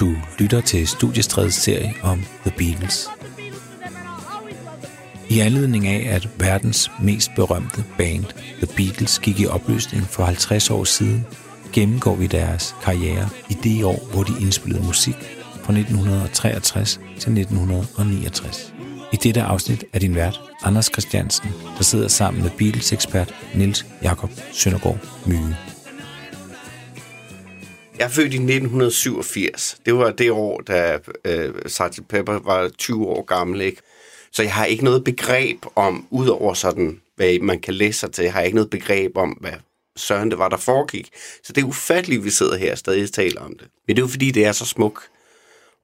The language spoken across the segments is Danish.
Du lytter til Studiestredets serie om The Beatles. I anledning af, at verdens mest berømte band, The Beatles, gik i opløsning for 50 år siden, gennemgår vi deres karriere i det år, hvor de indspillede musik fra 1963 til 1969. I dette afsnit er din vært, Anders Christiansen, der sidder sammen med Beatles-ekspert Nils Jakob Søndergaard Myge. Jeg er født i 1987. Det var det år, da øh, Sgt. Pepper var 20 år gammel. Ikke? Så jeg har ikke noget begreb om, udover sådan, hvad man kan læse sig til, jeg har ikke noget begreb om, hvad søren det var, der foregik. Så det er ufatteligt, at vi sidder her og stadig taler om det. Men det er jo fordi, det er så smuk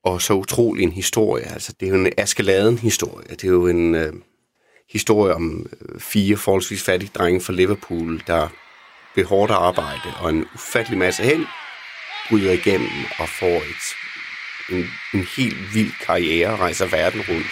og så utrolig en historie. Altså, det er jo en Askeladen-historie. Det er jo en øh, historie om øh, fire forholdsvis fattige drenge fra Liverpool, der ved hårdt arbejde og en ufattelig masse held bryder igennem og får et, en, en helt vild karriere og rejser verden rundt.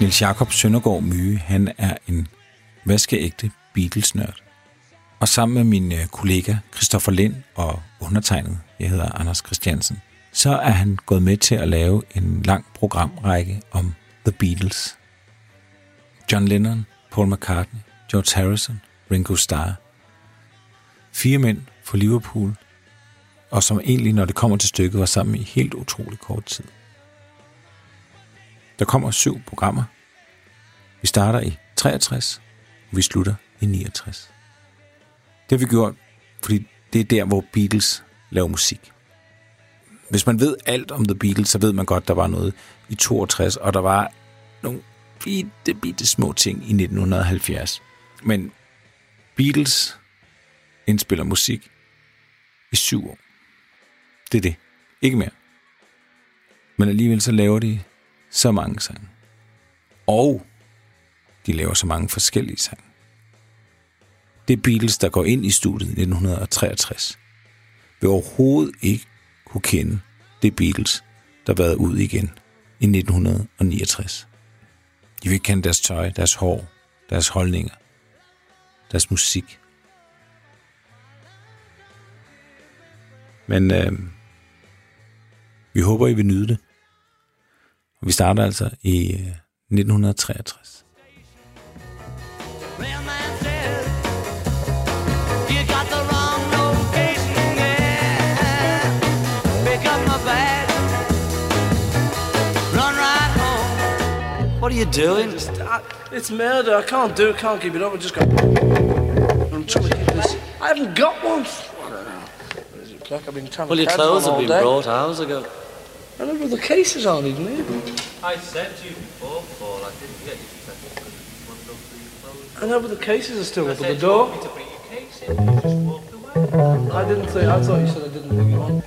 Nils Jakob Søndergaard Myge, han er en vaskeægte Beatles-nørd. Og sammen med min øh, kollega Christoffer Lind og undertegnet, jeg hedder Anders Christiansen, så er han gået med til at lave en lang programrække om The Beatles. John Lennon, Paul McCartney, George Harrison, Ringo Starr. Fire mænd fra Liverpool, og som egentlig, når det kommer til stykket, var sammen i helt utrolig kort tid. Der kommer syv programmer. Vi starter i 63, og vi slutter i 69. Det har vi gjort, fordi det er der, hvor Beatles laver musik. Hvis man ved alt om The Beatles, så ved man godt, der var noget i 62, og der var nogle bitte, bitte små ting i 1970. Men Beatles indspiller musik i syv år. Det er det. Ikke mere. Men alligevel så laver de så mange sange. Og de laver så mange forskellige sange. Det Beatles, der går ind i studiet i 1963, vil overhovedet ikke kunne kende det Beatles, der været ud igen i 1969. De vil ikke kende deres tøj, deres hår, deres holdninger, deres musik. Men øh, vi håber, I vil nyde det. Og vi starter altså i øh, 1963. What are you doing? I, uh, it's murder. I can't do it. I can't keep it up. I just got. I'm trying to keep this. I haven't got one. I don't. What is it, Pluck? I've been trying Well, to your clothes have been day. brought hours ago. I know, but the cases aren't even here. I said to you before, Paul, I didn't get you to take it because you wanted to for your. I know, but the cases are still I up at the door. want me to bring your case in, you just walked away. I didn't think. I thought you said I didn't bring you one.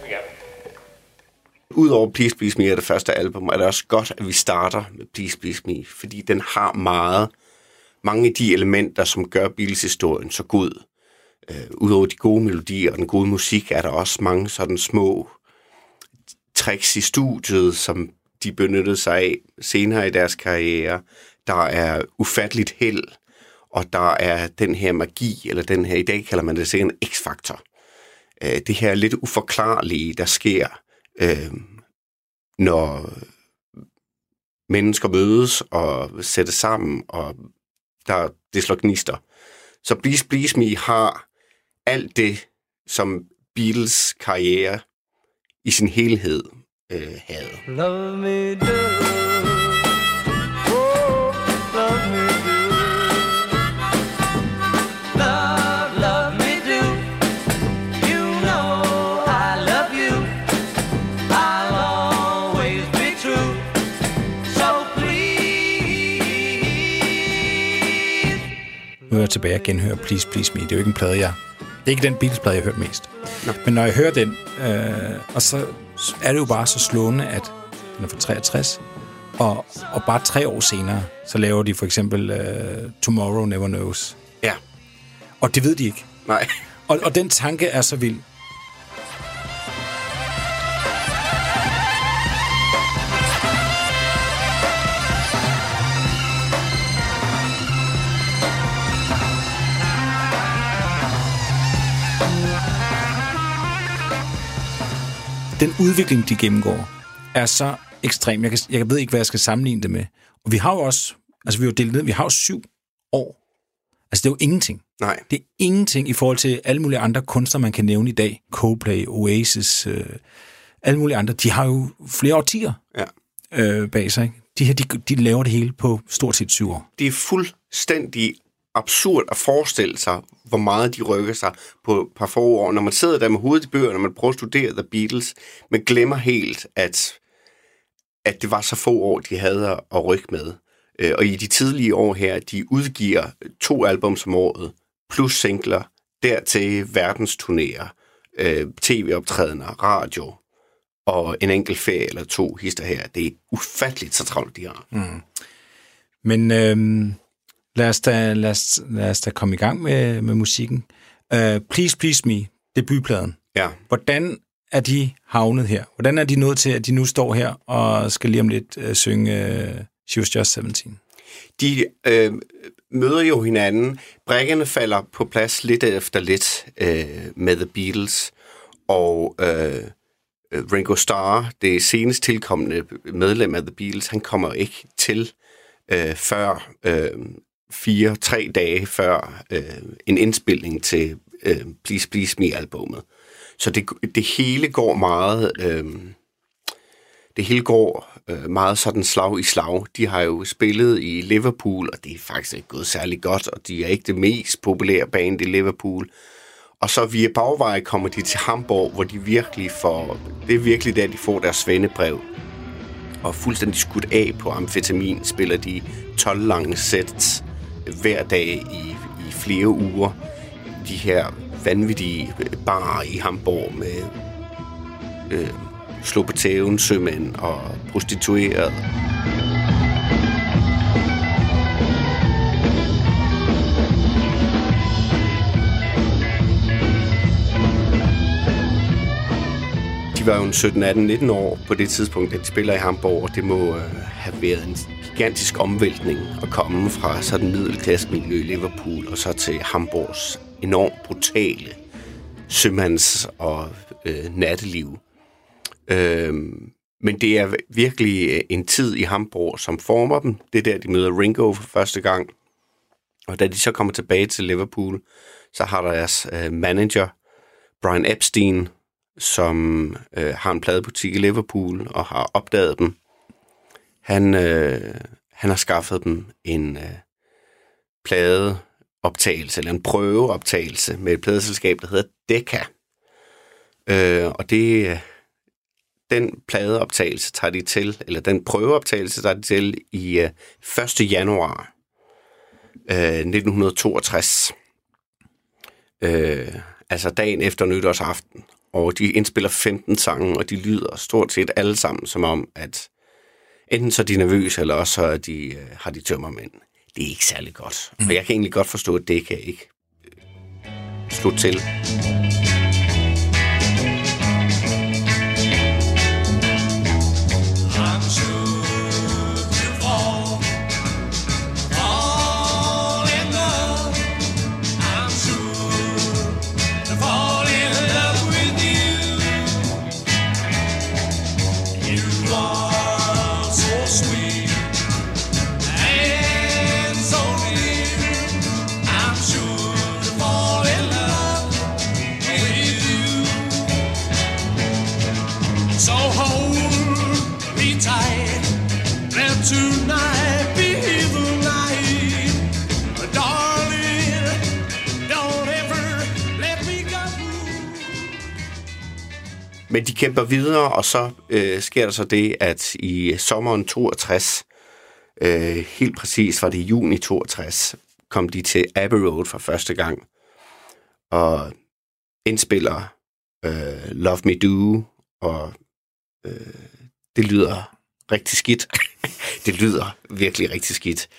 Udover Please Please Me er det første album, er det også godt, at vi starter med Please Please Me, fordi den har meget, mange af de elementer, som gør Beatles-historien så god. Øh, Udover de gode melodier og den gode musik, er der også mange sådan små tricks i studiet, som de benyttede sig af senere i deres karriere. Der er ufatteligt held, og der er den her magi, eller den her, i dag kalder man det sikkert en x-faktor. Øh, det her lidt uforklarlige, der sker, øh, når mennesker mødes og sættes sammen, og der det slår gnister. Så Please Please Me har alt det, som Beatles karriere i sin helhed øh, havde. Love me do. Er jeg tilbage og genhører Please Please Me. Det er jo ikke en plade, jeg... Det er ikke den Beatles-plade, jeg har hørt mest. Nå. Men når jeg hører den, øh, og så er det jo bare så slående, at den er fra 63, og, og bare tre år senere, så laver de for eksempel øh, Tomorrow Never Knows. Ja, Og det ved de ikke. nej. Og, og den tanke er så vild. Den udvikling, de gennemgår, er så ekstrem. Jeg, kan, jeg ved ikke, hvad jeg skal sammenligne det med. Og vi har jo også, altså vi har jo delt ned, vi har jo syv år. Altså det er jo ingenting. Nej. Det er ingenting i forhold til alle mulige andre kunstnere, man kan nævne i dag. Coldplay, Oasis, øh, alle mulige andre. De har jo flere årtier Ja. øh, bag sig. Ikke? De her, de, de laver det hele på stort set syv år. Det er fuldstændig absurd at forestille sig, hvor meget de rykker sig på et par få år. Når man sidder der med hovedet i bøger, når man prøver at studere The Beatles, man glemmer helt, at, at det var så få år, de havde at- rykke med. Øh, og i de tidlige år her, de udgiver to album om året, plus singler, dertil verdensturnéer, øh, tv-optrædener, radio, og en enkelt ferie eller to hister her. Det er ufatteligt så travlt, de har. Mm. Men øhm, lad, os da, lad, os, lad os da komme i gang med, med musikken. Uh, Please Please Me, debutpladen. Ja. Hvordan er de havnet her? Hvordan er de nået til, at de nu står her og skal lige om lidt uh, synge uh, She Was Just 17? de øh, møder jo hinanden. Brækkerne falder på plads lidt efter lidt øh, med The Beatles, og øh, Ringo Starr, det senest tilkommende medlem af The Beatles, han kommer ikke til øh, før øh, fire, tre dage før øh, en indspilning til øh, Please Please Me-albummet. Så det, det hele går meget... Øh, det hele går øh, meget sådan slag i slag. De har jo spillet i Liverpool, og det er faktisk ikke gået særlig godt, og de er ikke det mest populære band i Liverpool. Og så via bagveje kommer de til Hamburg, hvor de virkelig får... Det er virkelig der, de får deres svendebrev. Og fuldstændig skudt af på amfetamin spiller de 12 lange sets hver dag i, i flere uger. De her vanvittige barer i Hamburg med øh, slå på tæven, sømænd og prostitueret. De var jo en 17, 18, 19 år på det tidspunkt, at de spiller i Hamburg, og det må øh, have været en gigantisk omvæltning at komme fra sådan middelklassemiljø i Liverpool og så til Hamburgs enormt brutale sømands- og øh, natteliv. Øhm, men det er virkelig øh, en tid i Hamburg, som former dem. Det er der, de møder Ringo for første gang. Og da de så kommer tilbage til Liverpool, så har deres øh, manager, Brian Epstein, som øh, har en pladebutik i Liverpool og har opdaget dem. Han, øh, han har skaffet dem en øh, pladeoptagelse, eller en prøveoptagelse med et pladeselskab, der hedder Decca. Øh, og det, øh, den pladeoptagelse tager de til, eller den prøveoptagelse tager de til i øh, 1. januar øh, 1962. Øh, altså dagen efter nytårsaften. Og de indspiller 15 sange, og de lyder stort set alle sammen som om, at enten så er de nervøse, eller også så er de, øh, har de tømmermænd. Det er ikke særlig godt. Mm. Og jeg kan egentlig godt forstå, at det kan ikke øh, slå til. Men de kæmper videre, og så øh, sker der så det, at i sommeren 62, øh, helt præcis var det i juni 62, kom de til Abbey Road for første gang, og indspiller øh, Love Me Do, og øh, det lyder rigtig skidt. det lyder virkelig rigtig skidt.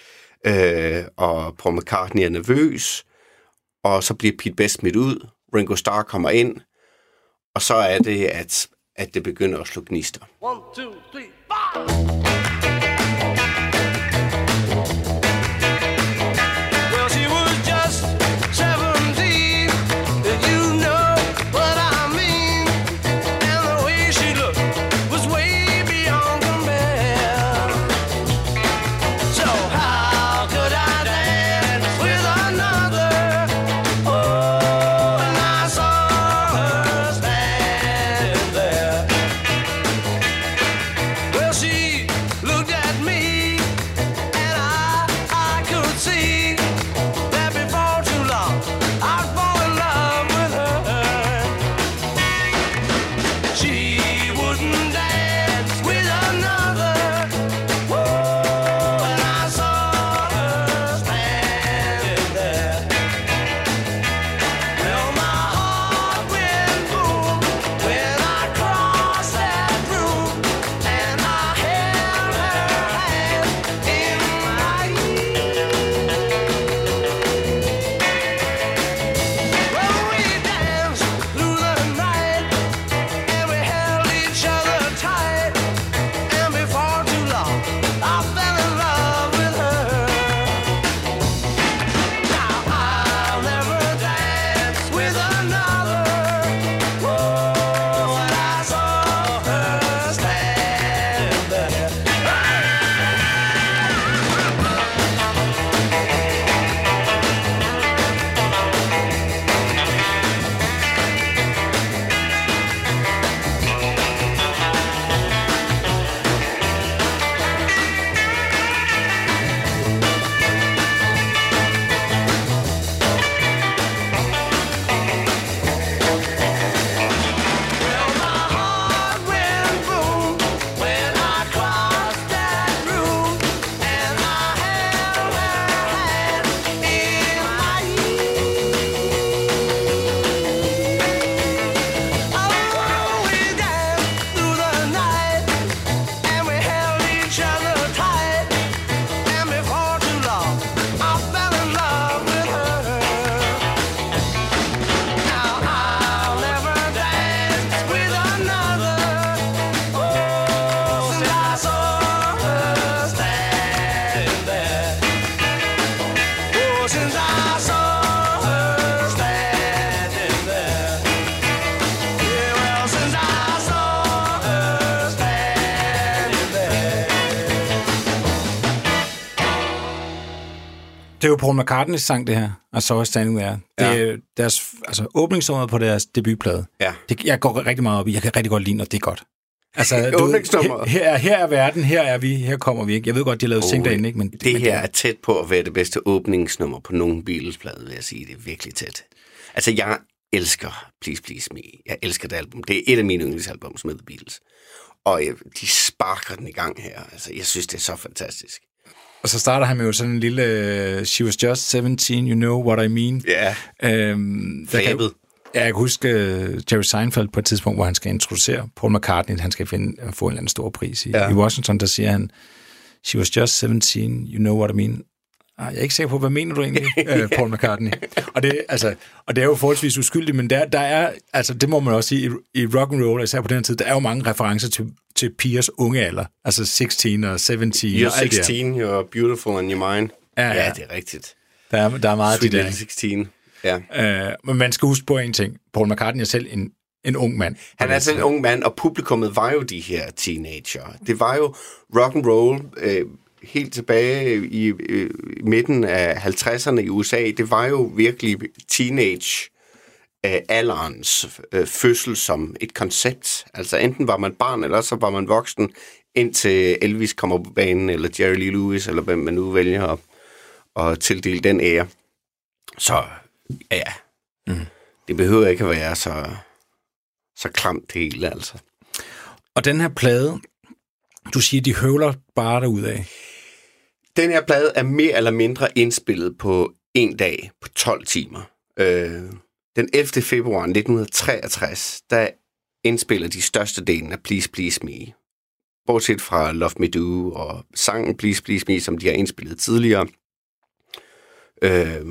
Øh, og Paul McCartney er nervøs, og så bliver Pete Best smidt ud. Ringo Starr kommer ind, og så er det, at, at det begynder at slå gnister. One, two, three, four. Jo Paul McCartneys sang, det her. I Saw Her Standing There. Det er ja. deres altså, åbningsnummer på deres debutplade. Ja. Det, jeg går rigtig meget op i. Jeg kan rigtig godt lide, når det er godt. Altså, du her, her, her er verden, her er vi, her kommer vi ikke. Jeg ved godt, de har lavet oh, derinde, ikke? Men, Det men her er tæt på at være det bedste åbningsnummer på nogen Beatles-plade, vil jeg sige. Det er virkelig tæt. Altså, jeg elsker Please Please Me. Jeg elsker det album. Det er et af mine yndlingsalbum med The Beatles. Og øh, de sparker den i gang her. Altså, jeg synes, det er så fantastisk. Og så starter han med jo sådan en lille... uh, She was just 17, you know what I mean. Ja, Øhm, der kan, ja, jeg kan huske uh, Jerry Seinfeld på et tidspunkt, hvor han skal introducere Paul McCartney, han skal finde, få en eller anden stor pris i, Ja. i Washington, der siger han, She was just 17, you know what I mean. Ah, Jeg er ikke sikker på, hvad mener du egentlig, øh, Paul McCartney? Og det, altså, og det er jo forholdsvis uskyldigt, men der, der er, altså det må man også sige, i, i rock and roll, især på den tid, der er jo mange referencer til, til pigers unge alder. Altså 16 og 17 You're og alt det her. 16, you're beautiful and you're mine. Ja, ja ja. det er rigtigt. Der er, der er meget af Sweet det der. Little 16. Ja. Øh, men man skal huske på en ting. Paul McCartney er selv en, en ung mand. Han er selv en ung mand, og publikummet var jo de her teenager. Det var jo rock and roll øh, helt tilbage i øh, midten af 50'erne i USA. Det var jo virkelig teenage øh, alderens øh, fødsel som et koncept. Altså enten var man barn, eller så var man voksen, indtil Elvis kommer på banen, eller Jerry Lee Lewis, eller hvem man nu vælger at, at tildele den ære. Så ja, mm. det behøver ikke at være så, så klamt det hele, altså. Og den her plade, du siger, de høvler bare derudad. Den her plade er mere eller mindre indspillet på en dag på 12 timer. Øh, den 11. februar 1963, der indspiller de største delen af Please Please Me. Bortset fra Love Me Do og sangen Please Please Me, som de har indspillet tidligere, øh,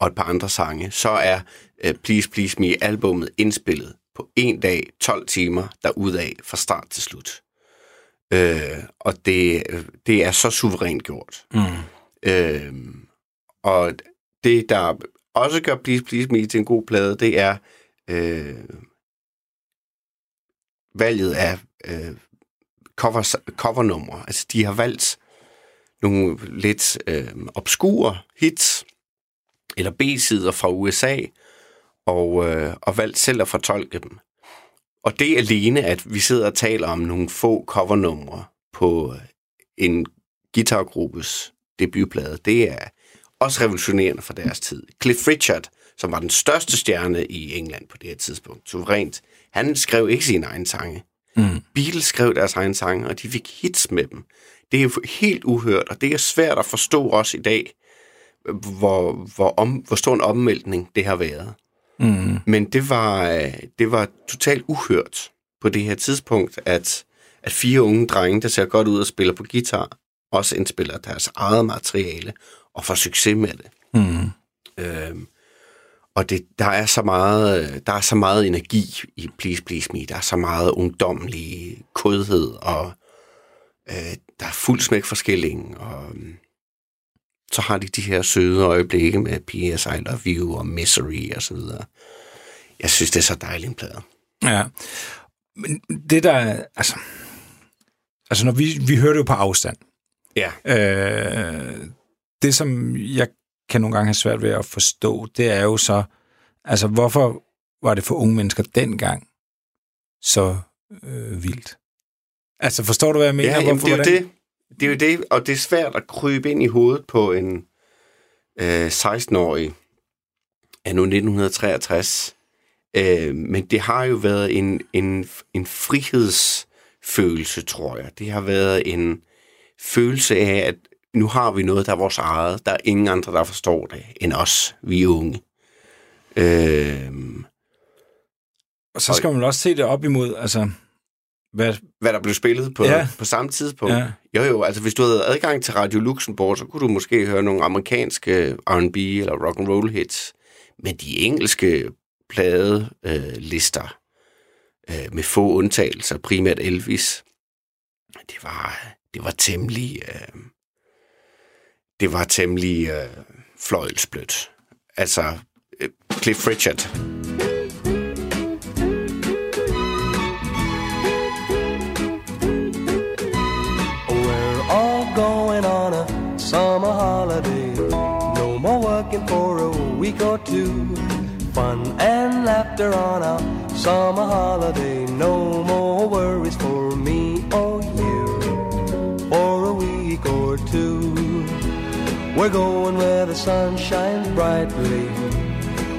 og et par andre sange, så er øh, Please Please Me albummet indspillet på en dag, 12 timer, derudaf fra start til slut. Øh, og det, det er så suverænt gjort. Mm. Øh, og det, der også gør Please Please Me til en god plade, det er øh, valget af øh, cover, covernumre. Altså, de har valgt nogle lidt øh, obskure hits, eller B-sider fra USA, og, øh, og valgt selv at fortolke dem. Og det alene, at vi sidder og taler om nogle få covernumre på øh, en guitargruppes debutplade, det er også revolutionerende for deres tid. Cliff Richard, som var den største stjerne i England på det her tidspunkt, suverænt, han skrev ikke sine egne sange. Mm. Beatles skrev deres egne sange, og de fik hits med dem. Det er jo helt uhørt, og det er svært at forstå også i dag, hvor, hvor, om, hvor stor en omvæltning det har været. Mm. Men det var, det var totalt uhørt på det her tidspunkt, at, at fire unge drenge, der ser godt ud og spiller på guitar, også indspiller deres eget materiale og får succes med det. Mm. Øhm, og det, der, er så meget, der er så meget energi i Please Please Me. Der er så meget ungdommelig kodhed, og øh, der er fuld smæk for skillingen. Og øhm, så har de de her søde øjeblikke med P.S. I Love You og Misery og så videre. Jeg synes, det er så dejligt en plade. Ja. Men det der, er- altså... Altså, når vi, vi hører det jo på afstand. Ja. Øh, det, som jeg kan nogle gange have svært ved at forstå, det er jo så, altså, hvorfor var det for unge mennesker dengang så øh, vildt? Altså, forstår du, hvad jeg mener? Ja, jamen, Hvorfor, det er jo det. Det er jo det, og det er svært at krybe ind i hovedet på en øh, 16-årig af nu 1963. Øh, men det har jo været en, en, en frihedsfølelse, tror jeg. Det har været en følelse af, at nu har vi noget, der er vores eget. Der er ingen andre, der forstår det, end os, vi unge. Øh, Og så skal man vel også se det op imod, altså, hvad, hvad der blev spillet på, Ja. på samme tidspunkt. Ja. Jo jo, altså hvis du havde adgang til Radio Luxembourg, så kunne du måske høre nogle amerikanske R&B eller rock and roll hits. Men de engelske plade øh, lister øh, med få undtagelser, primært Elvis, det var det var temmelig øh, det var temmelig øh, fløjelsblødt. Altså øh, Cliff Richard, We're all going on a summer holiday. No more working for a week or two. Fun and laughter on a summer holiday. No more We're going where the sun shines brightly.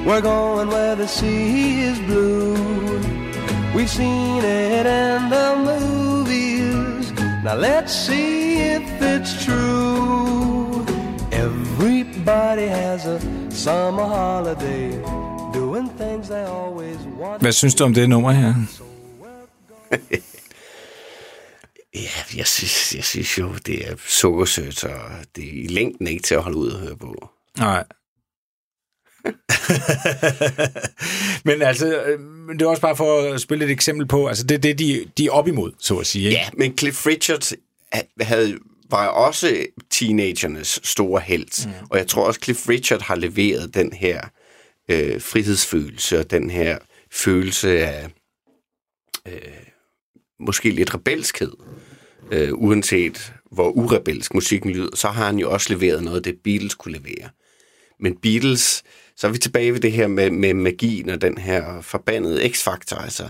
We're going where the sea is blue. We've seen it in the movies. Now let's see if it's true. Everybody has a summer holiday. Doing things they always want. Hvad synes du om det nummer her? Ja, jeg synes, jeg synes jo, det er sukkersødt, og det er i længden ikke til at holde ud og høre på. Nej. Men altså, øh, men det er også bare for at spille et eksempel på, altså det er det, de, de er op imod, så at sige. Ikke? Ja, men Cliff Richard ha- havde, var også teenagernes store held. Mm. Og jeg tror også, Cliff Richard har leveret den her øh, frihedsfølelse og den her følelse af øh, måske lidt rebelskhed. Øh, uanset hvor urebelsk musikken lyder, så har han jo også leveret noget, det Beatles kunne levere. Men Beatles, så er vi tilbage ved det her med, med magien og den her forbandede X-faktor. Altså,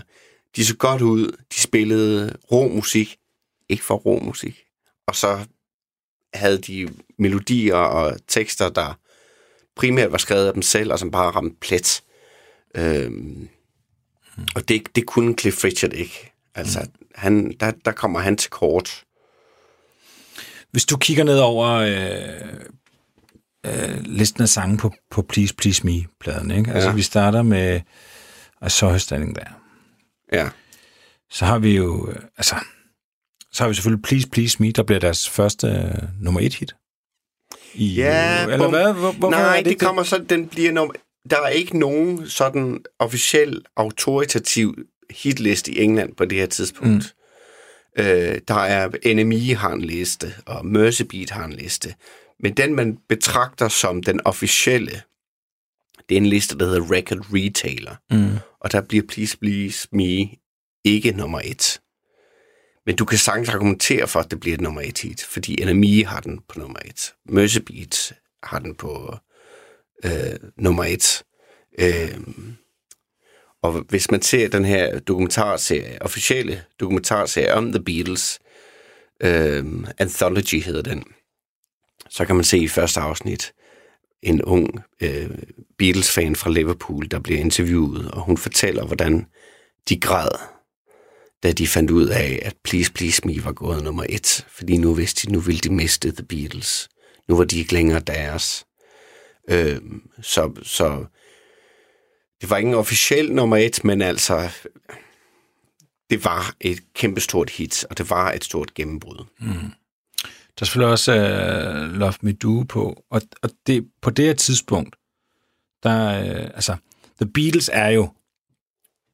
de så godt ud, de spillede rå musik, ikke for rå musik. Og så havde de melodier og tekster, der primært var skrevet af dem selv, og som bare ramte plet. Øhm, og det, det kunne Cliff Richard ikke. Altså, han, der, der kommer han til kort. Hvis du kigger ned over øh, øh, listen af sange på, på Please Please Me-pladen, ikke? Altså, Ja. vi starter med I Saw Her Standing There. Ja. Så har vi jo, øh, altså, så har vi selvfølgelig Please Please Me, der bliver deres første øh, nummer et hit. I, Ja, eller bum. hvad? Hvor, hvorfor Nej, det, det kommer så, den bliver nummer... Der er ikke nogen sådan officiel, autoritativ hitliste i England på det her tidspunkt. Mm. Øh, der er NME har en liste, og Mercy Beat har en liste. Men den, man betragter som den officielle, det er en liste, der hedder Record Retailer. Mm. Og der bliver Please Please Me ikke nummer et. Men du kan sagtens argumentere for, at det bliver et nummer et hit, fordi NME har den på nummer et. Mercy Beat har den på øh, nummer et. Øh, og hvis man ser den her dokumentarserie, officielle dokumentarserie om The Beatles, øh, Anthology hedder den, så kan man se i første afsnit en ung øh, Beatles-fan fra Liverpool, der bliver interviewet, og hun fortæller, hvordan de græd, da de fandt ud af, at Please Please Me var gået nummer et, fordi nu vidste de, nu ville de miste The Beatles. Nu var de ikke længere deres. Øh, så, så det var ikke en officiel nummer et, men altså, det var et kæmpestort hit, og det var et stort gennembrud. Mm. Der er selvfølgelig også uh, Love Me Do på, og, og det, på det her tidspunkt, der, uh, altså, The Beatles er jo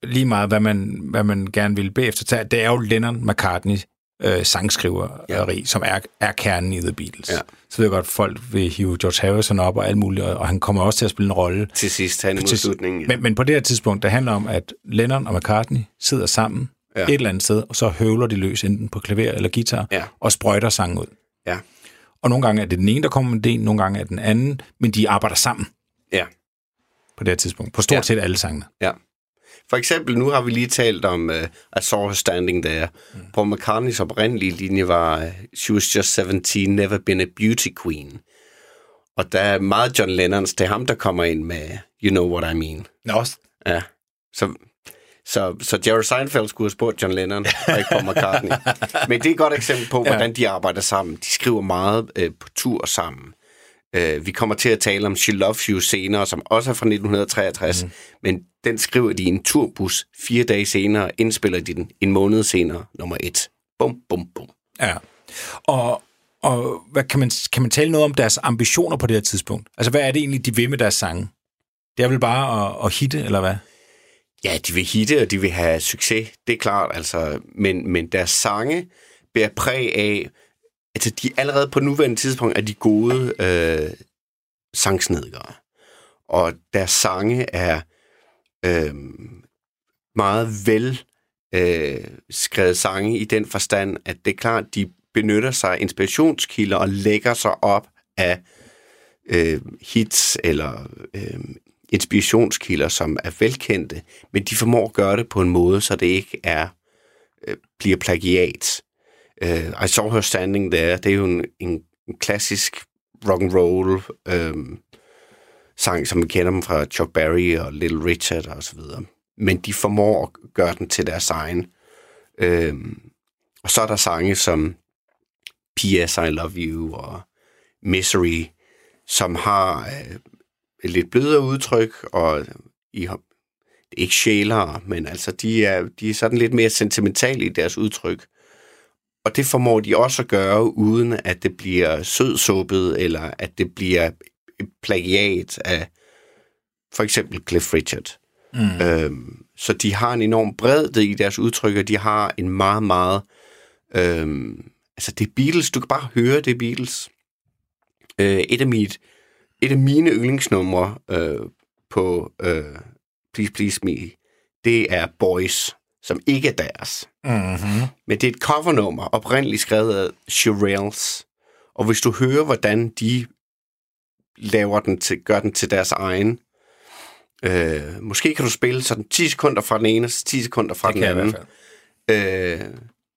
lige meget, hvad man, hvad man gerne vil bagefter tage. Det er jo Lennon McCartney øh, sangskriveri, ja. som er, er kernen i The Beatles. Ja. Så ved jeg godt, folk vil hive George Harrison op og alt muligt, og, og han kommer også til at spille en rolle. Til sidst, han Til- slutningen. Ja. Men, men på det her tidspunkt, det handler om, at Lennon og McCartney sidder sammen Ja. et eller andet sted, og så høvler de løs enten på klaver eller guitar, Ja. og sprøjter sangen ud. Ja. Og nogle gange er det den ene, der kommer med det, nogle gange er det den anden, men de arbejder sammen ja. på det her tidspunkt, på stort ja. set alle sangene. Ja. For eksempel, nu har vi lige talt om uh, I Saw Her Standing There. Mm. Paul McCartneys oprindelige linje var, uh, She was just 17, never been a beauty queen. Og der er meget John Lennons, det er ham, der kommer ind med You know what I mean. Nå, Ja. Så, så, så Jerry Seinfeld skulle have spurgt John Lennon, og ikke Paul McCartney. Men det er et godt eksempel på, hvordan de arbejder sammen. De skriver meget øh, på tur sammen. Øh, vi kommer til at tale om She Loves You senere, som også er fra 1963, mm. men den skriver de i en turbus fire dage senere, indspiller de den en måned senere, nummer et. Bum, bum, bum. Ja. Og, og hvad kan, man, kan man tale noget om deres ambitioner på det her tidspunkt? Altså, hvad er det egentlig, de vil med deres sange? Det er vel bare at, at hitte, eller hvad? Ja, de vil hitte, og de vil have succes, det er klart, altså, men, men deres sange bærer præg af, altså de allerede på nuværende tidspunkt er de gode øh, sangsnedgere. Og deres sange er øh, meget vel øh, skrevet sange i den forstand, at det er klart, de benytter sig af inspirationskilder og lægger sig op af øh, hits eller øh, inspirationskilder, som er velkendte, men de formår at gøre det på en måde, så det ikke er øh, bliver plagiat. Uh, I Saw Her Standing There, det er jo en, en, en klassisk rock and roll øhm, sang, som vi kender dem fra Chuck Berry og Little Richard og så videre. Men de formår at gøre den til deres egen. Øhm, og så er der sange som P.S. I Love You og Misery, som har øh, et lidt blødere udtryk, og øh, i, det ikke sjælere, men altså de er, de er sådan lidt mere sentimentale i deres udtryk. Og det formår de også at gøre, uden at det bliver sødsuppet, eller at det bliver et plagiat af for eksempel Cliff Richard. Mm. Øhm, så de har en enorm bredde i deres udtryk, og de har en meget, meget... Øhm, altså, det er Beatles. Du kan bare høre, det er Beatles. Øh, et, af mit, et af mine yndlingsnumre øh, på øh, Please Please Me, det er Boys, som ikke er deres. Mm-hmm. Men det er et covernummer, oprindeligt skrevet af Shirelles. Og hvis du hører, hvordan de laver den til, gør den til deres egen, øh, måske kan du spille sådan 10 sekunder fra den ene, og 10 sekunder fra Det den kan jeg i anden. hvert fald. Øh,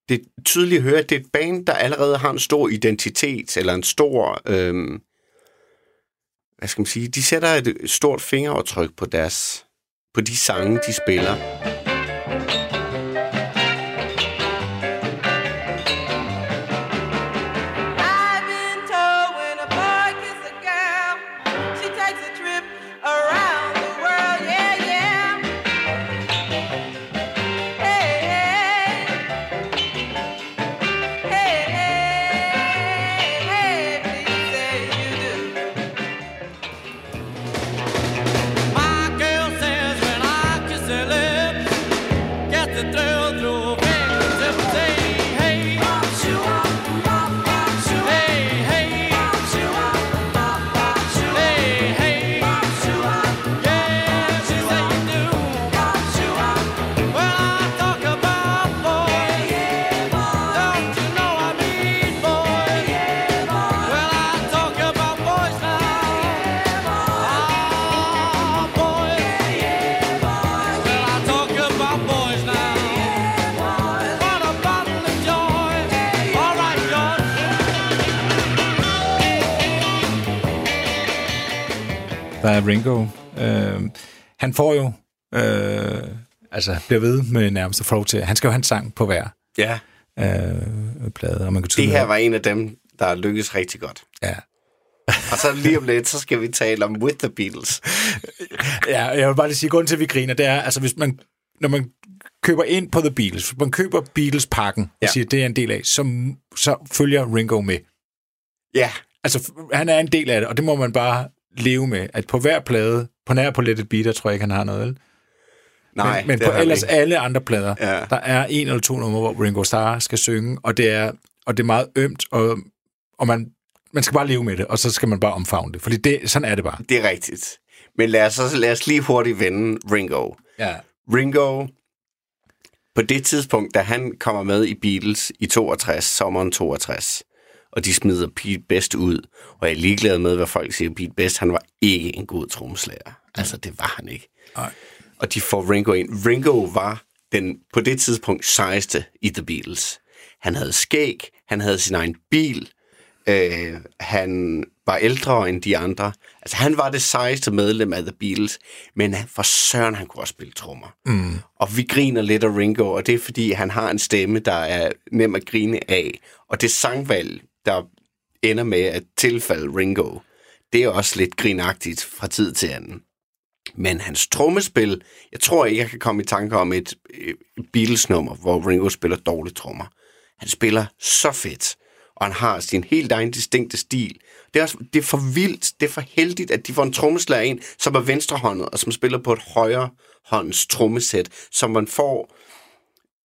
det er tydeligt at høre, at det er et band, der allerede har en stor identitet, eller en stor... Øh, hvad skal man sige? De sætter et stort fingeraftryk på deres på de sange, de spiller. I've Ringo. Øh, han får jo... Øh, altså, bliver ved med nærmest at få lov til... Han skal jo have en sang på hver Ja, øh, plade, og man kan det her var en af dem, der lykkedes rigtig godt. Ja. Og så lige om lidt, så skal vi tale om With the Beatles. ja, jeg vil bare lige sige, grunden til, at vi griner, det er, altså hvis man, når man køber ind på The Beatles, hvis man køber Beatles-pakken, og Ja. siger, det er en del af, så, så følger Ringo med. Ja, Altså, han er en del af det, og det må man bare leve med, at på hver plade, på nær på Let It Be, der tror jeg ikke, han har noget, vel? nej. men, men på ellers ikke. alle andre plader, Ja. der er en eller to numre, hvor Ringo Starr skal synge, og det er, og det er meget ømt, og, og man, man skal bare leve med det, og så skal man bare omfavne det, fordi det, sådan er det bare. Det er rigtigt. Men lad os, også- lad os lige hurtigt vende Ringo. Ja. Ringo, på det tidspunkt, da han kommer med i Beatles i 62, sommeren 62, og de smider Pete Best ud, og jeg er ligeglad med, hvad folk siger. Pete Best, han var ikke en god trommeslager. Altså, det var han ikke. Nej. Og de får Ringo ind. Ringo var den på det tidspunkt sejeste i The Beatles. Han havde skæg, han havde sin egen bil, øh, han var ældre end de andre. Altså, han var det sejeste medlem af The Beatles, men for søren, han kunne også spille trommer. Mm. Og vi griner lidt af Ringo, og det er, fordi han har en stemme, der er nem at grine af. Og det sangvalg, der ender med at tilfalde Ringo, det er også lidt grinagtigt fra tid til anden. Men hans trommespil, jeg tror ikke, jeg kan komme i tanke om et, øh, Beatles-nummer, hvor Ringo spiller dårligt trommer. Han spiller så fedt, og han har sin helt egen distinkte stil. Det er, også, det er for vildt, det er for heldigt, at de får en trommeslager ind, som er venstrehåndet, og som spiller på et højre hånds trommesæt, som man får...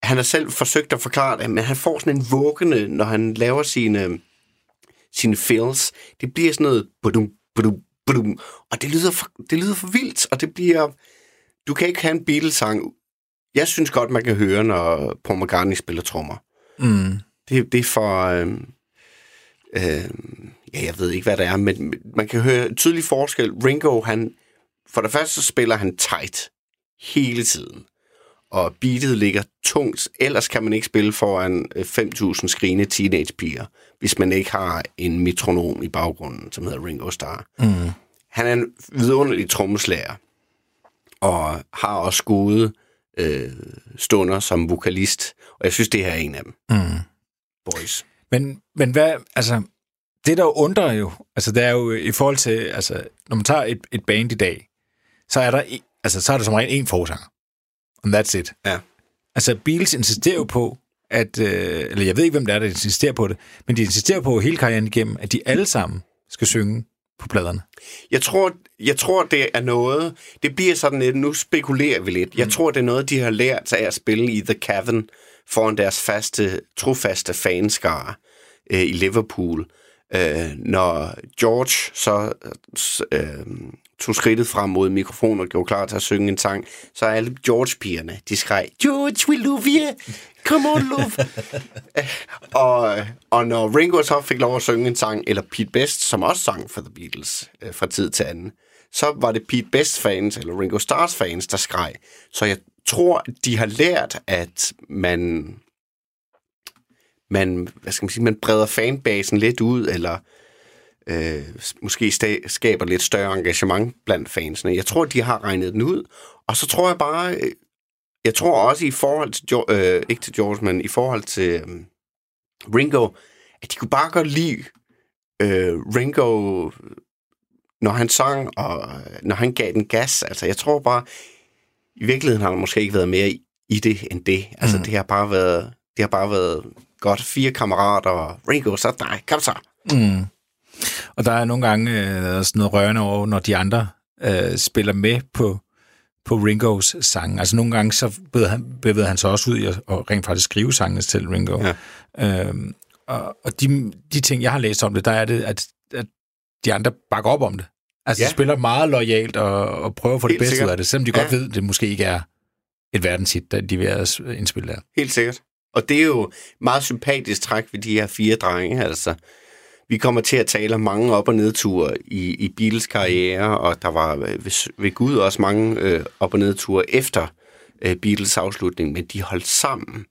Han har selv forsøgt at forklare det, men han får sådan en vuggende, når han laver sine, sine fills. Det bliver sådan noget... Budum, budum, budum, og det lyder, for, det lyder for vildt, og det bliver... Du kan ikke have en Beatles-sang. Jeg synes godt, man kan høre, når Paul McCartney spiller trommer. Mm. Det, det er for... Øh, øh, ja, jeg ved ikke, hvad det er, men man kan høre tydelig forskel. Ringo, han, for det første så spiller han tight hele tiden. Og beatet ligger tungt. Ellers kan man ikke spille foran øh, 5.000 skrigende teenagepiger, hvis man ikke har en metronom i baggrunden, som hedder Ringo Starr. Mm. Han er en vidunderlig trommeslager, og har også gode øh, stunder som vokalist. Og jeg synes, det her er en af dem. Mm. Boys. Men, men hvad, altså, det der undrer jo, altså det er jo i forhold til, altså, når man tager et, et band i dag, så er der, altså, så er der som regel en forsanger. And that's it. Ja. Altså, Beatles insisterer jo på, at, øh, eller jeg ved ikke, hvem det er, der insisterer på det, men de insisterer på hele karrieren igennem, at de alle sammen skal synge på pladerne. Jeg tror, jeg tror, det er noget... Det bliver sådan lidt... Nu spekulerer vi lidt. Jeg tror, det er noget, de har lært af at spille i The Cavern foran deres faste, trofaste fanskare øh, i Liverpool. Øh, når George så øh, tog skridtet frem mod mikrofonen og gjorde klar til at synge en sang, så alle George-pigerne, de skreg, George, we love you! Come on, love! og, og når Ringo så fik lov at synge en sang, eller Pete Best, som også sang for The Beatles øh, fra tid til anden, så var det Pete Best-fans, eller Ringo Stars-fans, der skreg. Så jeg tror, de har lært, at man, man, hvad skal man sige, man breder fanbasen lidt ud, eller øh, måske sta- skaber lidt større engagement blandt fansene. Jeg tror, de har regnet den ud, og så tror jeg bare, øh, jeg tror også i forhold til, Jo- øh, ikke til George, men i forhold til øh, Ringo, at de kunne bare godt lide øh, Ringo, når han sang, og når han gav den gas. Altså, jeg tror bare, i virkeligheden har han måske ikke været mere i, i det end det. Altså, mm. det har bare været, det har bare været godt fire kammerater, og Ringo, så dig, kom så. Og der er nogle gange øh, sådan noget rørende over, når de andre øh, spiller med på, på Ringos sang. Altså nogle gange så bevæger han, bevæger han sig også ud i at og rent faktisk skrive sangene til Ringo. Ja. Øhm, og og de, de ting, jeg har læst om det, der er det, at, at de andre bakker op om det. Altså, ja. De spiller meget lojalt og, og prøver at få det Helt bedste ud sikkert. af det, selvom de Ja. godt ved, at det måske ikke er et verdenshit, der de er ved at indspille der. Helt sikkert. Og det er jo meget sympatisk træk ved de her fire drenge. Altså, vi kommer til at tale om mange op- og nedture i, i Beatles karriere, og der var ved, ved Gud også mange øh, op- og nedture efter øh, Beatles afslutning, men de holdt sammen.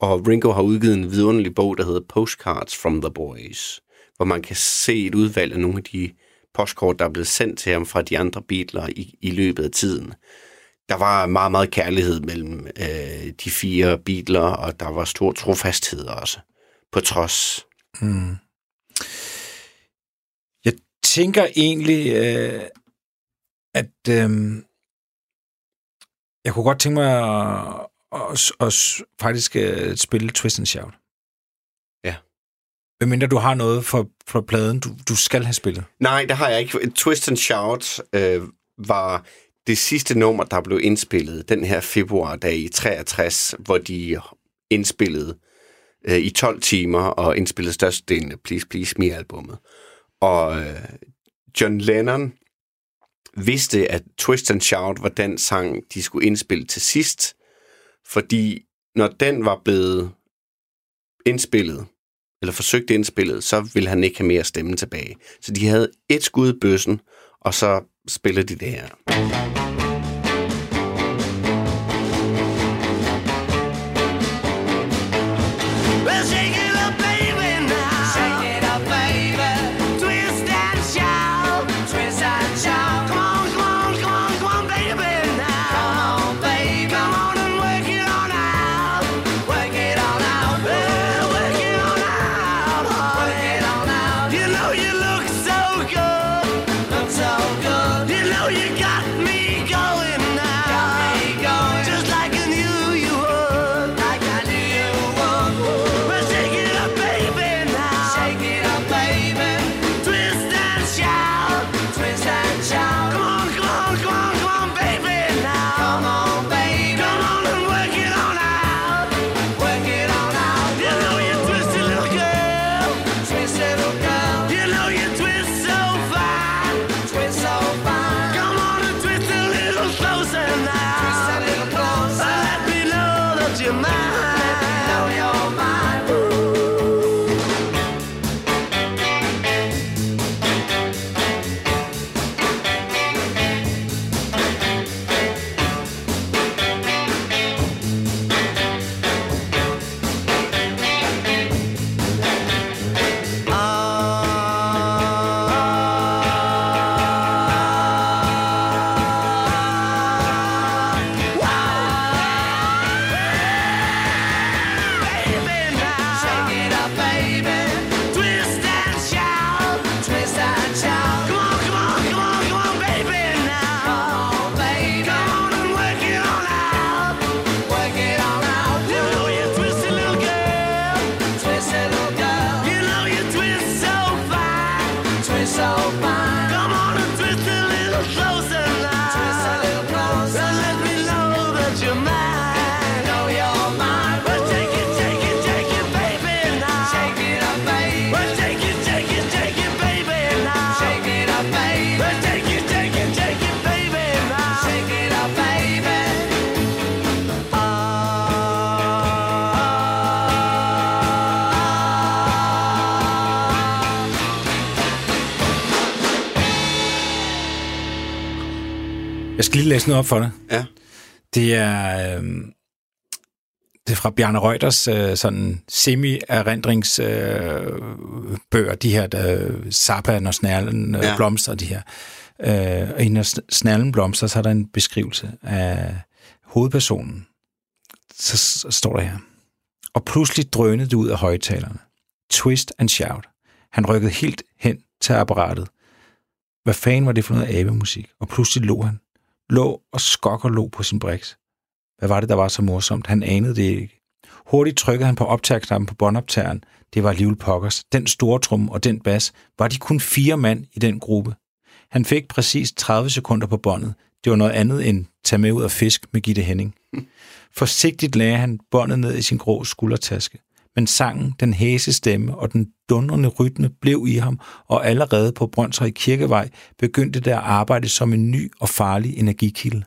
Og Ringo har udgivet en vidunderlig bog, der hedder Postcards from the Boys, hvor man kan se et udvalg af nogle af de postkort, der er blevet sendt til ham fra de andre Beatler i, i løbet af tiden der var meget, meget kærlighed mellem øh, de fire Beatler, og der var stor trofasthed også, på trods. Mm. Jeg tænker egentlig, øh, at øh, jeg kunne godt tænke mig at, at, at, at faktisk øh, spille Twist and Shout. Ja. Medmindre du har noget for, for pladen, du, du skal have spillet. Nej, det har jeg ikke. Twist and Shout øh, var det sidste nummer, der blev indspillet den her februardag i 63, hvor de indspillede øh, i 12 timer og indspillede størstedelen af Please Please Me-albummet. Og øh, John Lennon vidste, at Twist and Shout var den sang, de skulle indspille til sidst, fordi når den var blevet indspillet, eller forsøgt indspillet, så ville han ikke have mere stemme tilbage. Så de havde et skud i bøssen, og så spillede de det her. Læse noget op for dig. Ja. Det er, øh, det er fra Bjarne Reuters øh, sådan semi-erindrings øh, de her øh, Zappa, når snærlen øh, Ja. blomster, de her. Øh, og i når sn- snærlen blomster, så er der en beskrivelse af hovedpersonen. Så, så står der her. Og pludselig drønede det ud af højtalerne. Twist and shout. Han rykkede helt hen til apparatet. Hvad fanden var det for noget abemusik? Og pludselig lå han. Lå og skok og lå på sin briks. Hvad var det, der var så morsomt? Han anede det ikke. Hurtigt trykkede han på optagknappen på båndoptageren. Det var alligevel pokkers. Den store trum og den bas. Var de kun fire mand i den gruppe? Han fik præcis 30 sekunder på båndet. Det var noget andet end tage med ud og fisk med Gitte Henning. Forsigtigt lagde han båndet ned i sin grå skuldertaske. Men sangen, den hæse stemme og den dundrende rytme blev i ham, og allerede på Brøndshøj Kirkevej begyndte det at arbejde som en ny og farlig energikilde.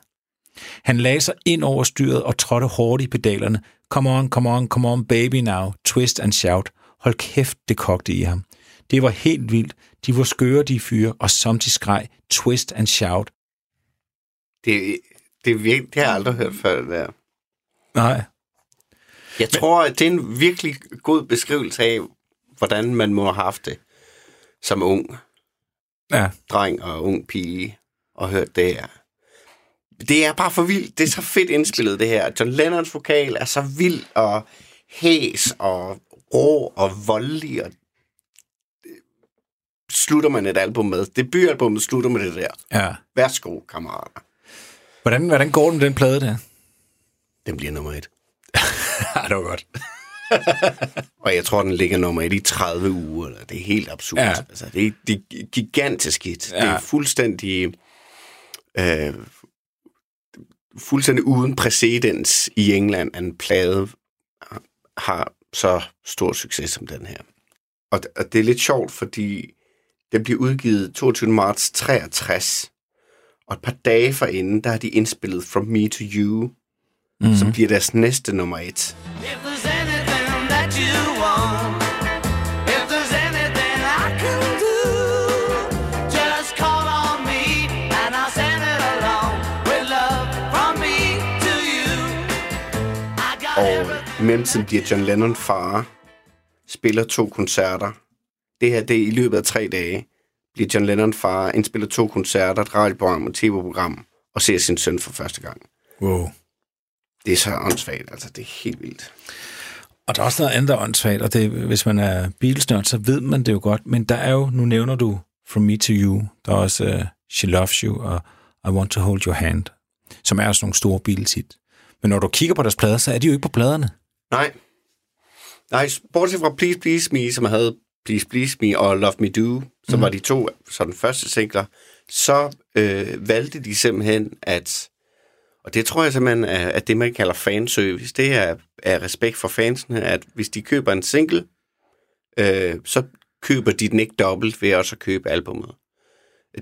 Han lagde sig ind over styret og trådte hårdt i pedalerne. Come on, come on, come on, baby now. Twist and shout. Hold kæft, det kogte i ham. Det var helt vildt. De var skøre, de fyre, og som de skreg, twist and shout. Det, det, er virkelig, det har jeg aldrig hørt før, det der. Nej, Jeg tror, at det er en virkelig god beskrivelse af, hvordan man må have haft det som ung ja. dreng og ung pige og hørt det her. Det er bare for vildt. Det er så fedt indspillet, det her. John Lennons vokal er så vild og hæs og rå og voldelig. Og slutter man et album med. Debutalbummet slutter med det der. ja. Værsgo, kammerater. Hvordan, hvordan går med den plade der? Den bliver nummer et. Ja, det var godt. Og jeg tror, den ligger nummer et i 30 uger. Eller Det er helt absurd. Ja. Altså, det, er, det er gigantisk hit. Ja. Det er fuldstændig... Øh, fuldstændig uden præcedens i England, at en plade har så stor succes som den her. Og, og det er lidt sjovt, fordi den bliver udgivet 22. marts 63. Og et par dage forinden, der har de indspillet From Me to You, mm-hmm. som bliver deres næste nummer et. I mellemtiden bliver John Lennon far, spiller to koncerter. Det her, det er i løbet af tre dage, bliver John Lennon far, indspiller to koncerter, et radioprogram og tv-program, og ser sin søn for første gang. Wow. Det er så åndssvagt, altså det er helt vildt. Og der er også noget andet, der åndssvagt, og det, hvis man er Beatles-nørd, så ved man det jo godt. Men der er jo, nu nævner du From Me to You, der er også uh, She Loves You og I Want to Hold Your Hand, som er også nogle store Beatles-hit. Men når du kigger på deres plader, så er de jo ikke på pladerne. Nej. Nej, bortset fra Please Please Me, som havde Please Please Me og Love Me Do, som mm. var de to sådan første singler, så øh, valgte de simpelthen at, og det tror jeg simpelthen er, at det, man kalder fanservice, det er, er respekt for fansene, at hvis de køber en single, øh, så køber de den ikke dobbelt ved også at købe albummet.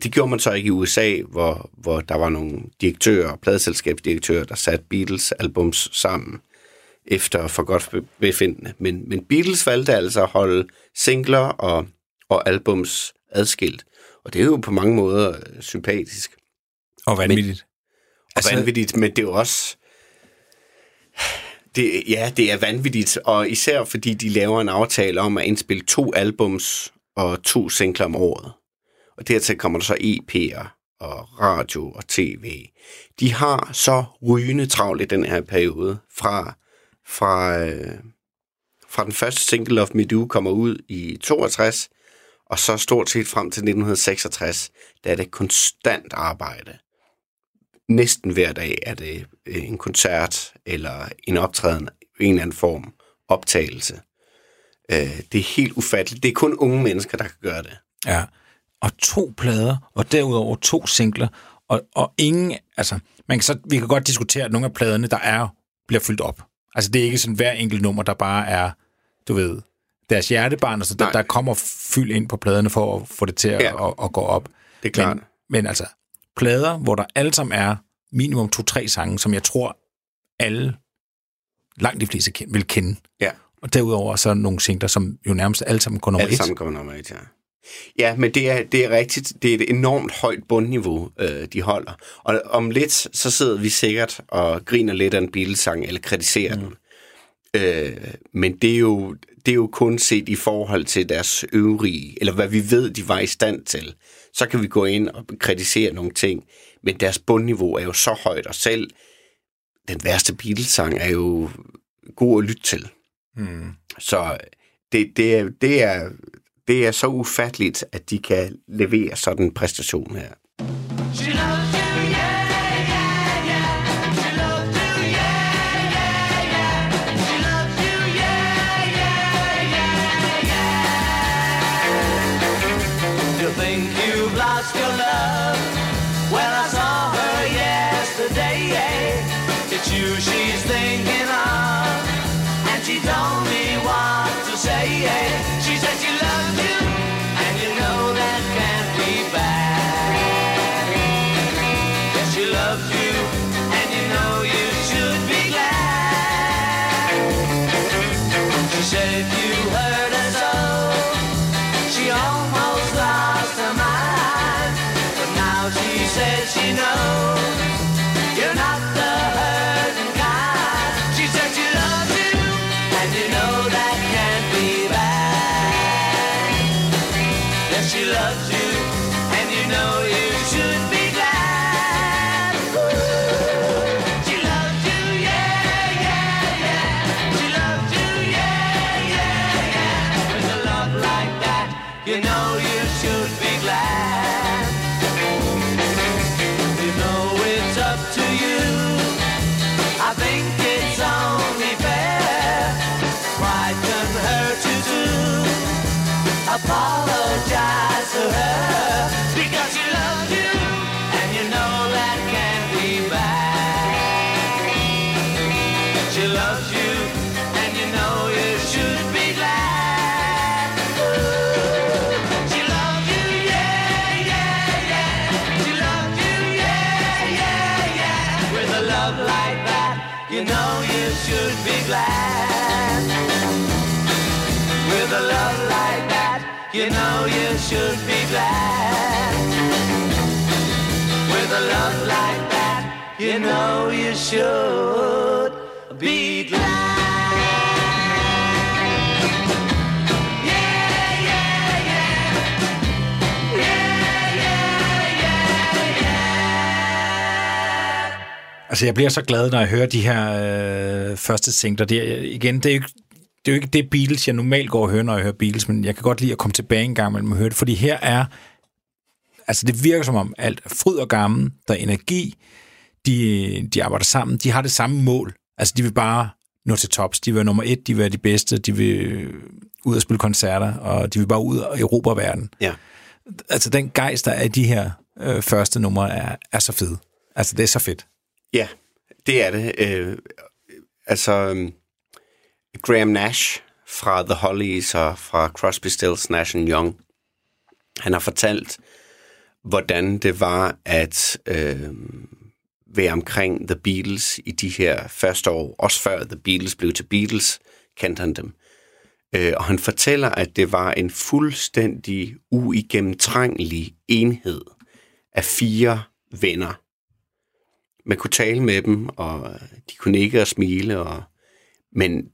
Det gjorde man så ikke i USA, hvor, hvor der var nogle direktører, pladselskabsdirektører, der satte Beatles albums sammen efter for godt befindende. Men, men Beatles valgte altså at holde singler og, og albums adskilt. Og det er jo på mange måder sympatisk Og vanvittigt og altså, vanvittigt, men det er jo også... Det, ja, det er vanvittigt, og især fordi de laver en aftale om at indspille to albums og to singler om året. Og dertil kommer der så EP'er og radio og tv. De har så rygende travlt i den her periode, fra, fra, øh, fra den første single of Me Do kommer ud i 62, og så stort set frem til 1966, der er det konstant arbejde næsten hver dag er det øh, en koncert eller en optræden i en eller anden form, optagelse. Øh, Det er helt ufatteligt. Det er kun unge mennesker, der kan gøre det. Ja. Og to plader, og derudover to singler, og, og ingen, altså, man kan så, vi kan godt diskutere, at nogle af pladerne, der er, bliver fyldt op. Altså, det er ikke sådan hver enkelt nummer, der bare er, du ved, deres hjertebarn, altså, der, Nej. der kommer fyld ind på pladerne for at få det til at, Ja. at, at gå op. Det er klart. Men, men altså, plader, hvor der alle sammen er minimum to-tre sange, som jeg tror, alle, langt de fleste vil kende. Ja, Og derudover så nogle singler, som jo nærmest alle sammen går nummer alle et. sammen kommer nummer et, ja. Ja, men det er, det er rigtigt. Det er et enormt højt bundniveau, øh, de holder. Og om lidt, så sidder vi sikkert og griner lidt af en Beatles-sang, eller kritiserer mm. den. Øh, men det er, jo, det er jo kun set i forhold til deres øvrige, eller hvad vi ved, de var i stand til. Så kan vi gå ind og kritisere nogle ting. Men deres bundniveau er jo så højt, og selv den værste Beatles-sang er jo god at lytte til. Mm. Så det, det, er, det, er, det er så ufatteligt, at de kan levere sådan en præstation her. Know you should be glad. Yeah, yeah, yeah. Yeah, yeah, yeah. Altså, jeg bliver så glad, når jeg hører de her øh, første singler. Det igen, det er, jo ikke, det er jo ikke det Beatles, jeg normalt går og hører, når jeg hører Beatles, men jeg kan godt lide at komme tilbage en gang mellem og høre det, fordi her er, altså det virker som om alt er fryd og gammel, der er energi, de, de arbejder sammen, de har det samme mål. Altså, de vil bare nå til tops. De vil være nummer et, de vil være de bedste, de vil ud og spille koncerter, og de vil bare ud og erobre verden. Ja. Altså, den gejst, der er i de her øh, første numre, er, er så fed. Altså, det er så fedt. Ja, det er det. Øh, altså, øhm, Graham Nash fra The Hollies og fra Crosby, Stills, Nash Young, han har fortalt, hvordan det var at øh, være omkring The Beatles i de her første år, også før The Beatles blev til Beatles, kendte han dem. Øh, og han fortæller, at det var en fuldstændig uigennemtrængelig enhed af fire venner. Man kunne tale med dem, og de kunne ikke og smile, og... men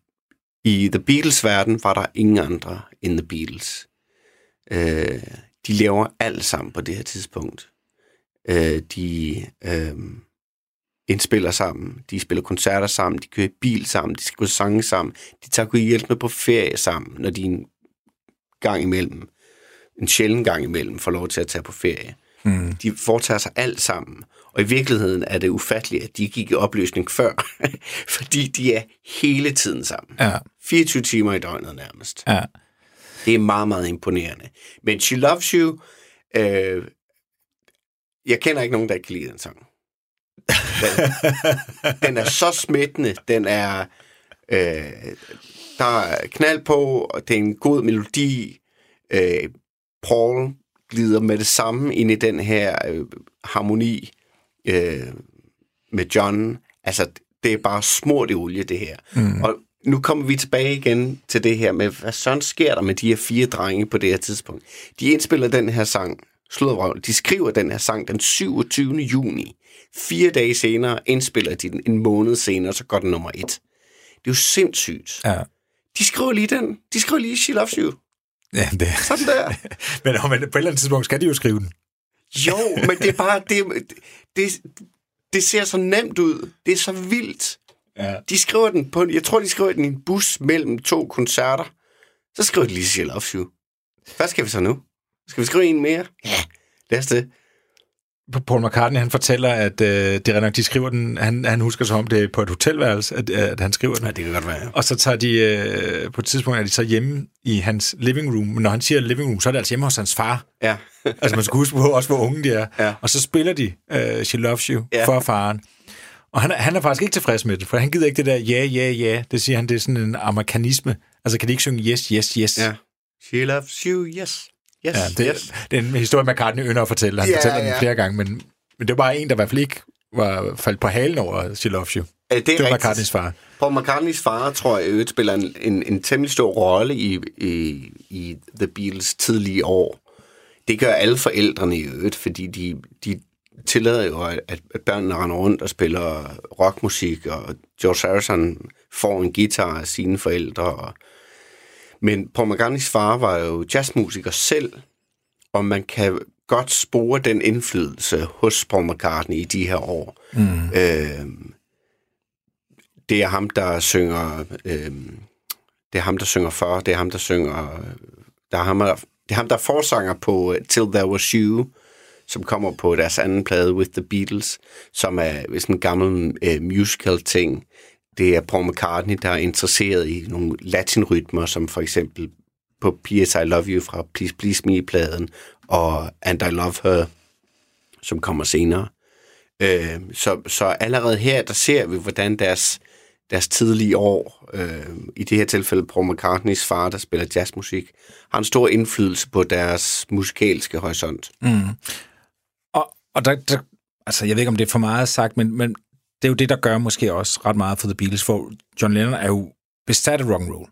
i The Beatles-verden var der ingen andre end The Beatles. Øh, de laver alt sammen på det her tidspunkt. Øh, de øh, indspiller sammen, de spiller koncerter sammen, de kører bil sammen, de skriver sange sammen, de tager kunne hjælpe med på ferie sammen, når de en gang imellem, en sjælden gang imellem, får lov til at tage på ferie. Mm. De foretager sig alt sammen. Og i virkeligheden er det ufatteligt, at de gik i opløsning før, fordi de er hele tiden sammen. Ja. 24 timer i døgnet nærmest. Ja. Det er meget, meget imponerende. Men She Loves You, øh, jeg kender ikke nogen, der ikke kan lide den sang. Den, den er så smittende, den er, øh, der er knald på, og det er en god melodi. Øh, Paul glider med det samme ind i den her øh, harmoni øh, med John. Altså, det er bare smurt i olie, det her. Mm. Og nu kommer vi tilbage igen til det her med, hvad sådan sker der med de her fire drenge på det her tidspunkt. De indspiller den her sang, Sluddervrøvl, de skriver den her sang den 27. juni. Fire dage senere indspiller de den en måned senere, så går den nummer et. Det er jo sindssygt. Ja. De skriver lige den. De skriver lige She Loves You. Ja, det. Sådan der. Men, men på et eller andet tidspunkt skal de jo skrive den. Jo, men det er bare, det, det, det ser så nemt ud. Det er så vildt. Ja. De skriver den på, jeg tror, de skriver den i en bus mellem to koncerter. Så skriver de lige She Loves You. Hvad skal vi så nu? Skal vi skrive en mere? Ja, lad os det. Paul McCartney, han fortæller, at øh, det er nok, de skriver den, han, han husker sig om det er på et hotelværelse, at, at han skriver den. Ja, det kan godt være. ja. Og så tager de, øh, på et tidspunkt er de så hjemme i hans living room. Men når han siger living room, så er det altså hjemme hos hans far. Ja. Altså man skal huske på også, hvor unge de er. Ja. Og så spiller de uh, She Loves You Ja. for faren. Og han, han er faktisk ikke tilfreds med det, for han gider ikke det der ja, ja, ja. Det siger han, det er sådan en amerikanisme. Altså kan de ikke synge yes, yes, yes? ja. She loves you, yes. Yes, ja det, yes. det er en historie, McCartney ynder at fortælle. Han Ja, fortæller den ja. flere gange, men, men det var bare en, der i hvert fald ikke var faldt på halen over She Loves You. Ja, det Det er var rigtigt. McCartneys far. Paul McCartneys far, tror jeg, øvrigt spiller en, en, en temmelig stor rolle i, i, i The Beatles tidlige år. Det gør alle forældrene i øvrigt, fordi de, de tillader jo, at, at børnene render rundt og spiller rockmusik, og George Harrison får en guitar af sine forældre. Og, men Paul McCartneys far var jo jazzmusiker selv, og man kan godt spore den indflydelse hos Paul McCartney i de her år. Mm. Øh, det er ham, der synger... Øh, det er ham, der synger for. Det er ham, der synger... Der er ham, der, det er ham, der er forsanger på øh, Till There Was You, som kommer på deres anden plade, With the Beatles, som er sådan en gammel øh, musical-ting. Det er Paul McCartney, der er interesseret i nogle latinrytmer, som for eksempel på P.S. I Love You fra Please Please Me-pladen, og And I Love Her, som kommer senere. Øh, så, så allerede her, der ser vi, hvordan deres, deres tidlige år, øh, i det her tilfælde Paul McCartneys far, der spiller jazzmusik, har en stor indflydelse på deres musikalske horisont. Mm. Og, og der, der, altså jeg ved ikke, om det er for meget sagt, men, men det er jo det, der gør måske også ret meget for The Beatles, for John Lennon er jo besat af rock'n'roll.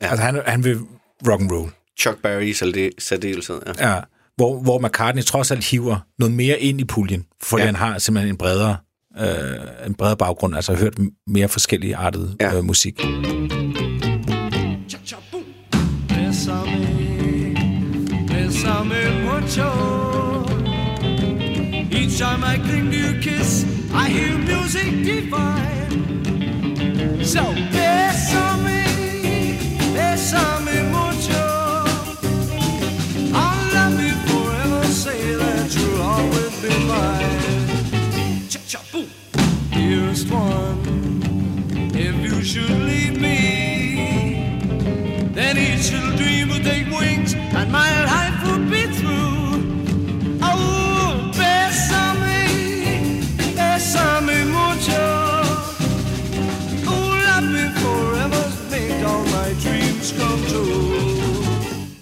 Ja. Ja. Altså han, han vil rock'n'roll. Chuck Berry i særde- særdeleshed. Ja. Ja. Hvor, hvor McCartney trods alt hiver noget mere ind i puljen, fordi Ja. han har simpelthen en bredere, øh, en bredere baggrund, altså har hørt mere forskellige artede Ja. ja. øh, musik. Bésame, bésame mucho. Each time I cling to your kiss, I hear music divine. So bésame, bésame mucho. I'll love you forever, say that you'll always be mine. Cha-cha-boom. Dearest one, if you should leave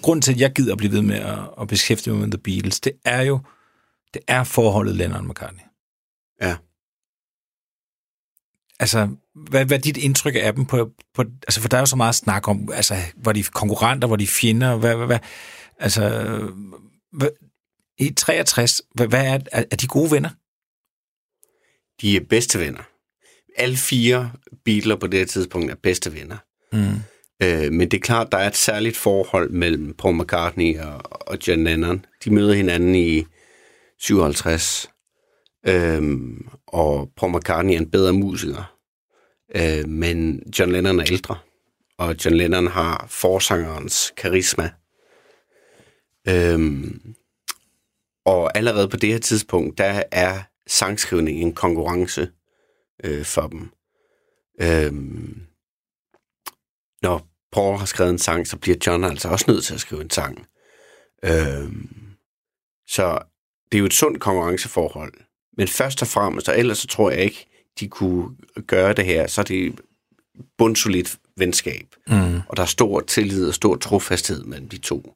Grunden til, at jeg gider at blive ved med at, at beskæftige mig med The Beatles, det er jo, det er forholdet Lennon-McCartney. Ja. Altså, hvad, hvad er dit indtryk af dem på, på, altså, for der er jo så meget snak om, altså, hvor de er konkurrenter, hvor de er fjender, hvad, hvad, hvad, altså, hvad, i 63, hvad, hvad er, er, er de gode venner? De er bedste venner. Alle fire Beatles på det her tidspunkt er bedste venner. Mm. Øh, men det er klart, der er et særligt forhold mellem Paul McCartney og, og John Lennon. De møder hinanden i 57, øhm, og Paul McCartney er en bedre musiker. Øh, men John Lennon er ældre, og John Lennon har forsangerens karisma. Øhm, og allerede på det her tidspunkt, der er sangskrivning en konkurrence øh, for dem. Øhm, når Paul har skrevet en sang, så bliver John altså også nødt til at skrive en sang. Øhm, så det er jo et sundt konkurrenceforhold. Men først og fremmest, og ellers så tror jeg ikke, de kunne gøre det her, så er det bundsolidt venskab. Mm. Og der er stor tillid og stor trofasthed mellem de to.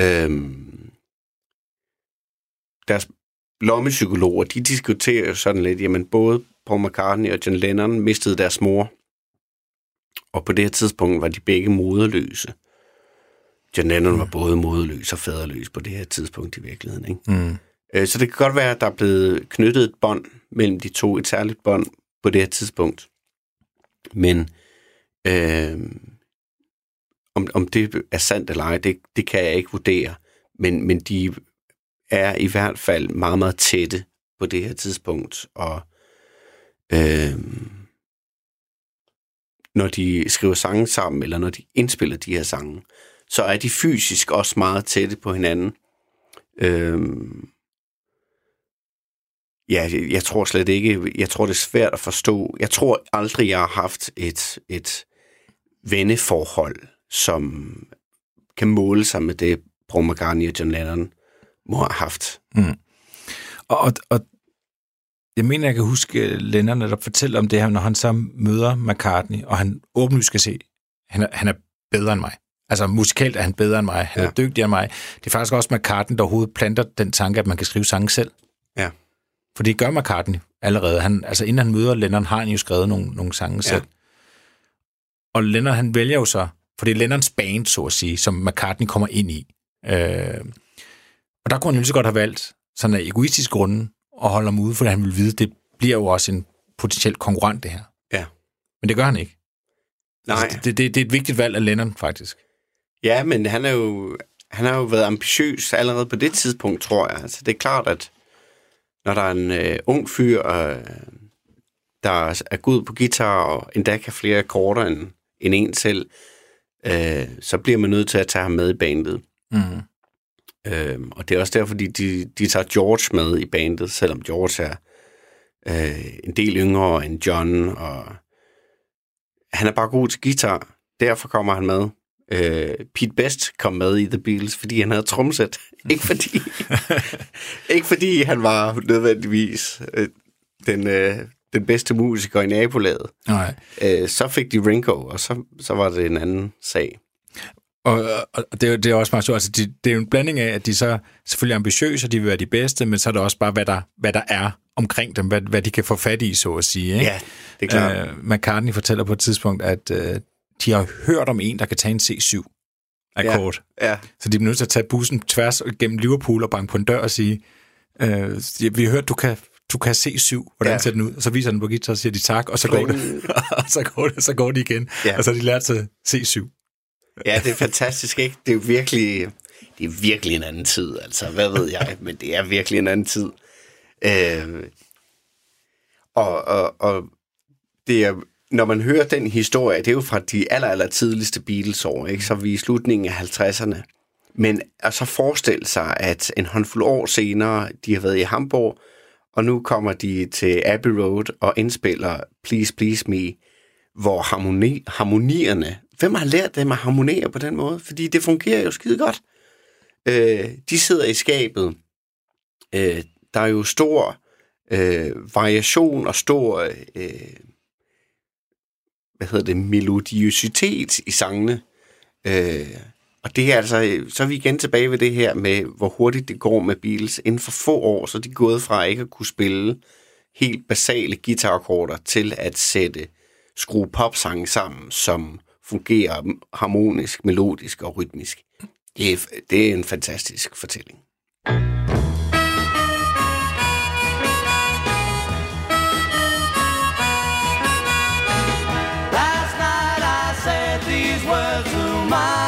Øhm, deres lommepsykologer, de diskuterer jo sådan lidt, jamen både Paul McCartney og John Lennon mistede deres mor Og på det her tidspunkt var de begge moderløse. John Lennon var både moderløs og faderløs på det her tidspunkt i virkeligheden. Ikke? Mm. Øh, Så det kan godt være, at der er blevet knyttet et bånd mellem de to, et særligt bånd på det her tidspunkt. Men øh, om, om det er sandt eller ej, det, det kan jeg ikke vurdere. Men, men de er i hvert fald meget, meget tætte på det her tidspunkt. Og øh, når de skriver sange sammen, eller når de indspiller de her sange, så er de fysisk også meget tætte på hinanden. Øhm, ja, jeg, tror slet ikke, jeg tror det er svært at forstå. Jeg tror aldrig, jeg har haft et, et venneforhold, som kan måle sig med det, Paul McCartney og John Lennon må have haft. Mm. Og, og, og jeg mener, jeg kan huske Lennon netop fortælle om det her, når han så møder McCartney, og han åbenlyst skal se, han er, han er bedre end mig. Altså musikalt er han bedre end mig, han ja. er dygtigere end mig. Det er faktisk også McCartney, der overhovedet planter den tanke, at man kan skrive sange selv. Ja. For det gør McCartney allerede. Han, altså inden han møder Lennon, har han jo skrevet nogle, nogle sange ja. selv. Og Lennon, han vælger jo så, for det er Lennons band, så at sige, som McCartney kommer ind i. Øh, og der kunne han jo så godt have valgt, sådan af egoistisk grunde, at holde ham ude, fordi han ville vide, det bliver jo også en potentiel konkurrent, det her. Ja. Men det gør han ikke. Nej. Altså, det, det, det er et vigtigt valg af Lennon, faktisk. Ja, men han er jo, han har jo været ambitiøs allerede på det tidspunkt, tror jeg. Altså, det er klart, at når der er en øh, ung fyr, øh, der er god på guitar, og endda kan flere akkorder end, end en selv, øh, så bliver man nødt til at tage ham med i bandet. Mm. Øh, og det er også derfor, de, de, de tager George med i bandet, selvom George er øh, en del yngre end John, og han er bare god til guitar. Derfor kommer han med. Øh, Pete Best kom med i The Beatles, fordi han havde tromsæt. ikke fordi, ikke fordi han var nødvendigvis øh, den, øh, den bedste musiker i nabolaget. Nej. Øh, så fik de Ringo, og så, så var det en anden sag. Og, og det, er, det er også meget sjovt. Altså, de, det er jo en blanding af, at de så selvfølgelig er ambitiøse, og de vil være de bedste, men så er det også bare, hvad der, hvad der er omkring dem, hvad, hvad de kan få fat i, så at sige. Ikke? Ja, det er klart. Øh, McCartney fortæller på et tidspunkt, at øh, de har hørt om en, der kan tage en C7-akkord. Ja, ja. Så de er nødt til at tage bussen tværs gennem Liverpool og banke på en dør og sige, øh, vi har hørt, du kan, du kan C7, hvordan Ja. ser den ud? Og så viser han på guitar, og siger de tak, og så går det, og så går det, så går det igen. Ja. Og så har de lært sig C7. Ja, det er fantastisk, ikke? Det er virkelig, det er virkelig en anden tid, altså. Hvad ved jeg? Men det er virkelig en anden tid. Øh, og, og, og det er, når man hører den historie, det er jo fra de aller, aller tidligste Beatles-år, ikke? Så er vi i slutningen af 50'erne. Men at så forestille sig, at en håndfuld år senere, de har været i Hamburg, og nu kommer de til Abbey Road og indspiller Please Please Me, hvor harmoni, harmonierne... Hvem har lært dem at harmonere på den måde? Fordi det fungerer jo skide godt. Øh, de sidder i skabet. Øh, der er jo stor øh, variation og stor øh, hvad hedder det, melodiositet i sangene. Øh, og det er altså, så er vi igen tilbage ved det her med, hvor hurtigt det går med Beatles. Inden for få år, så er de gået fra ikke at kunne spille helt basale guitarakkorder til at sætte skrue popsange sammen, som fungerer harmonisk, melodisk og rytmisk. Det er, det er en fantastisk fortælling. Last night I said these words to my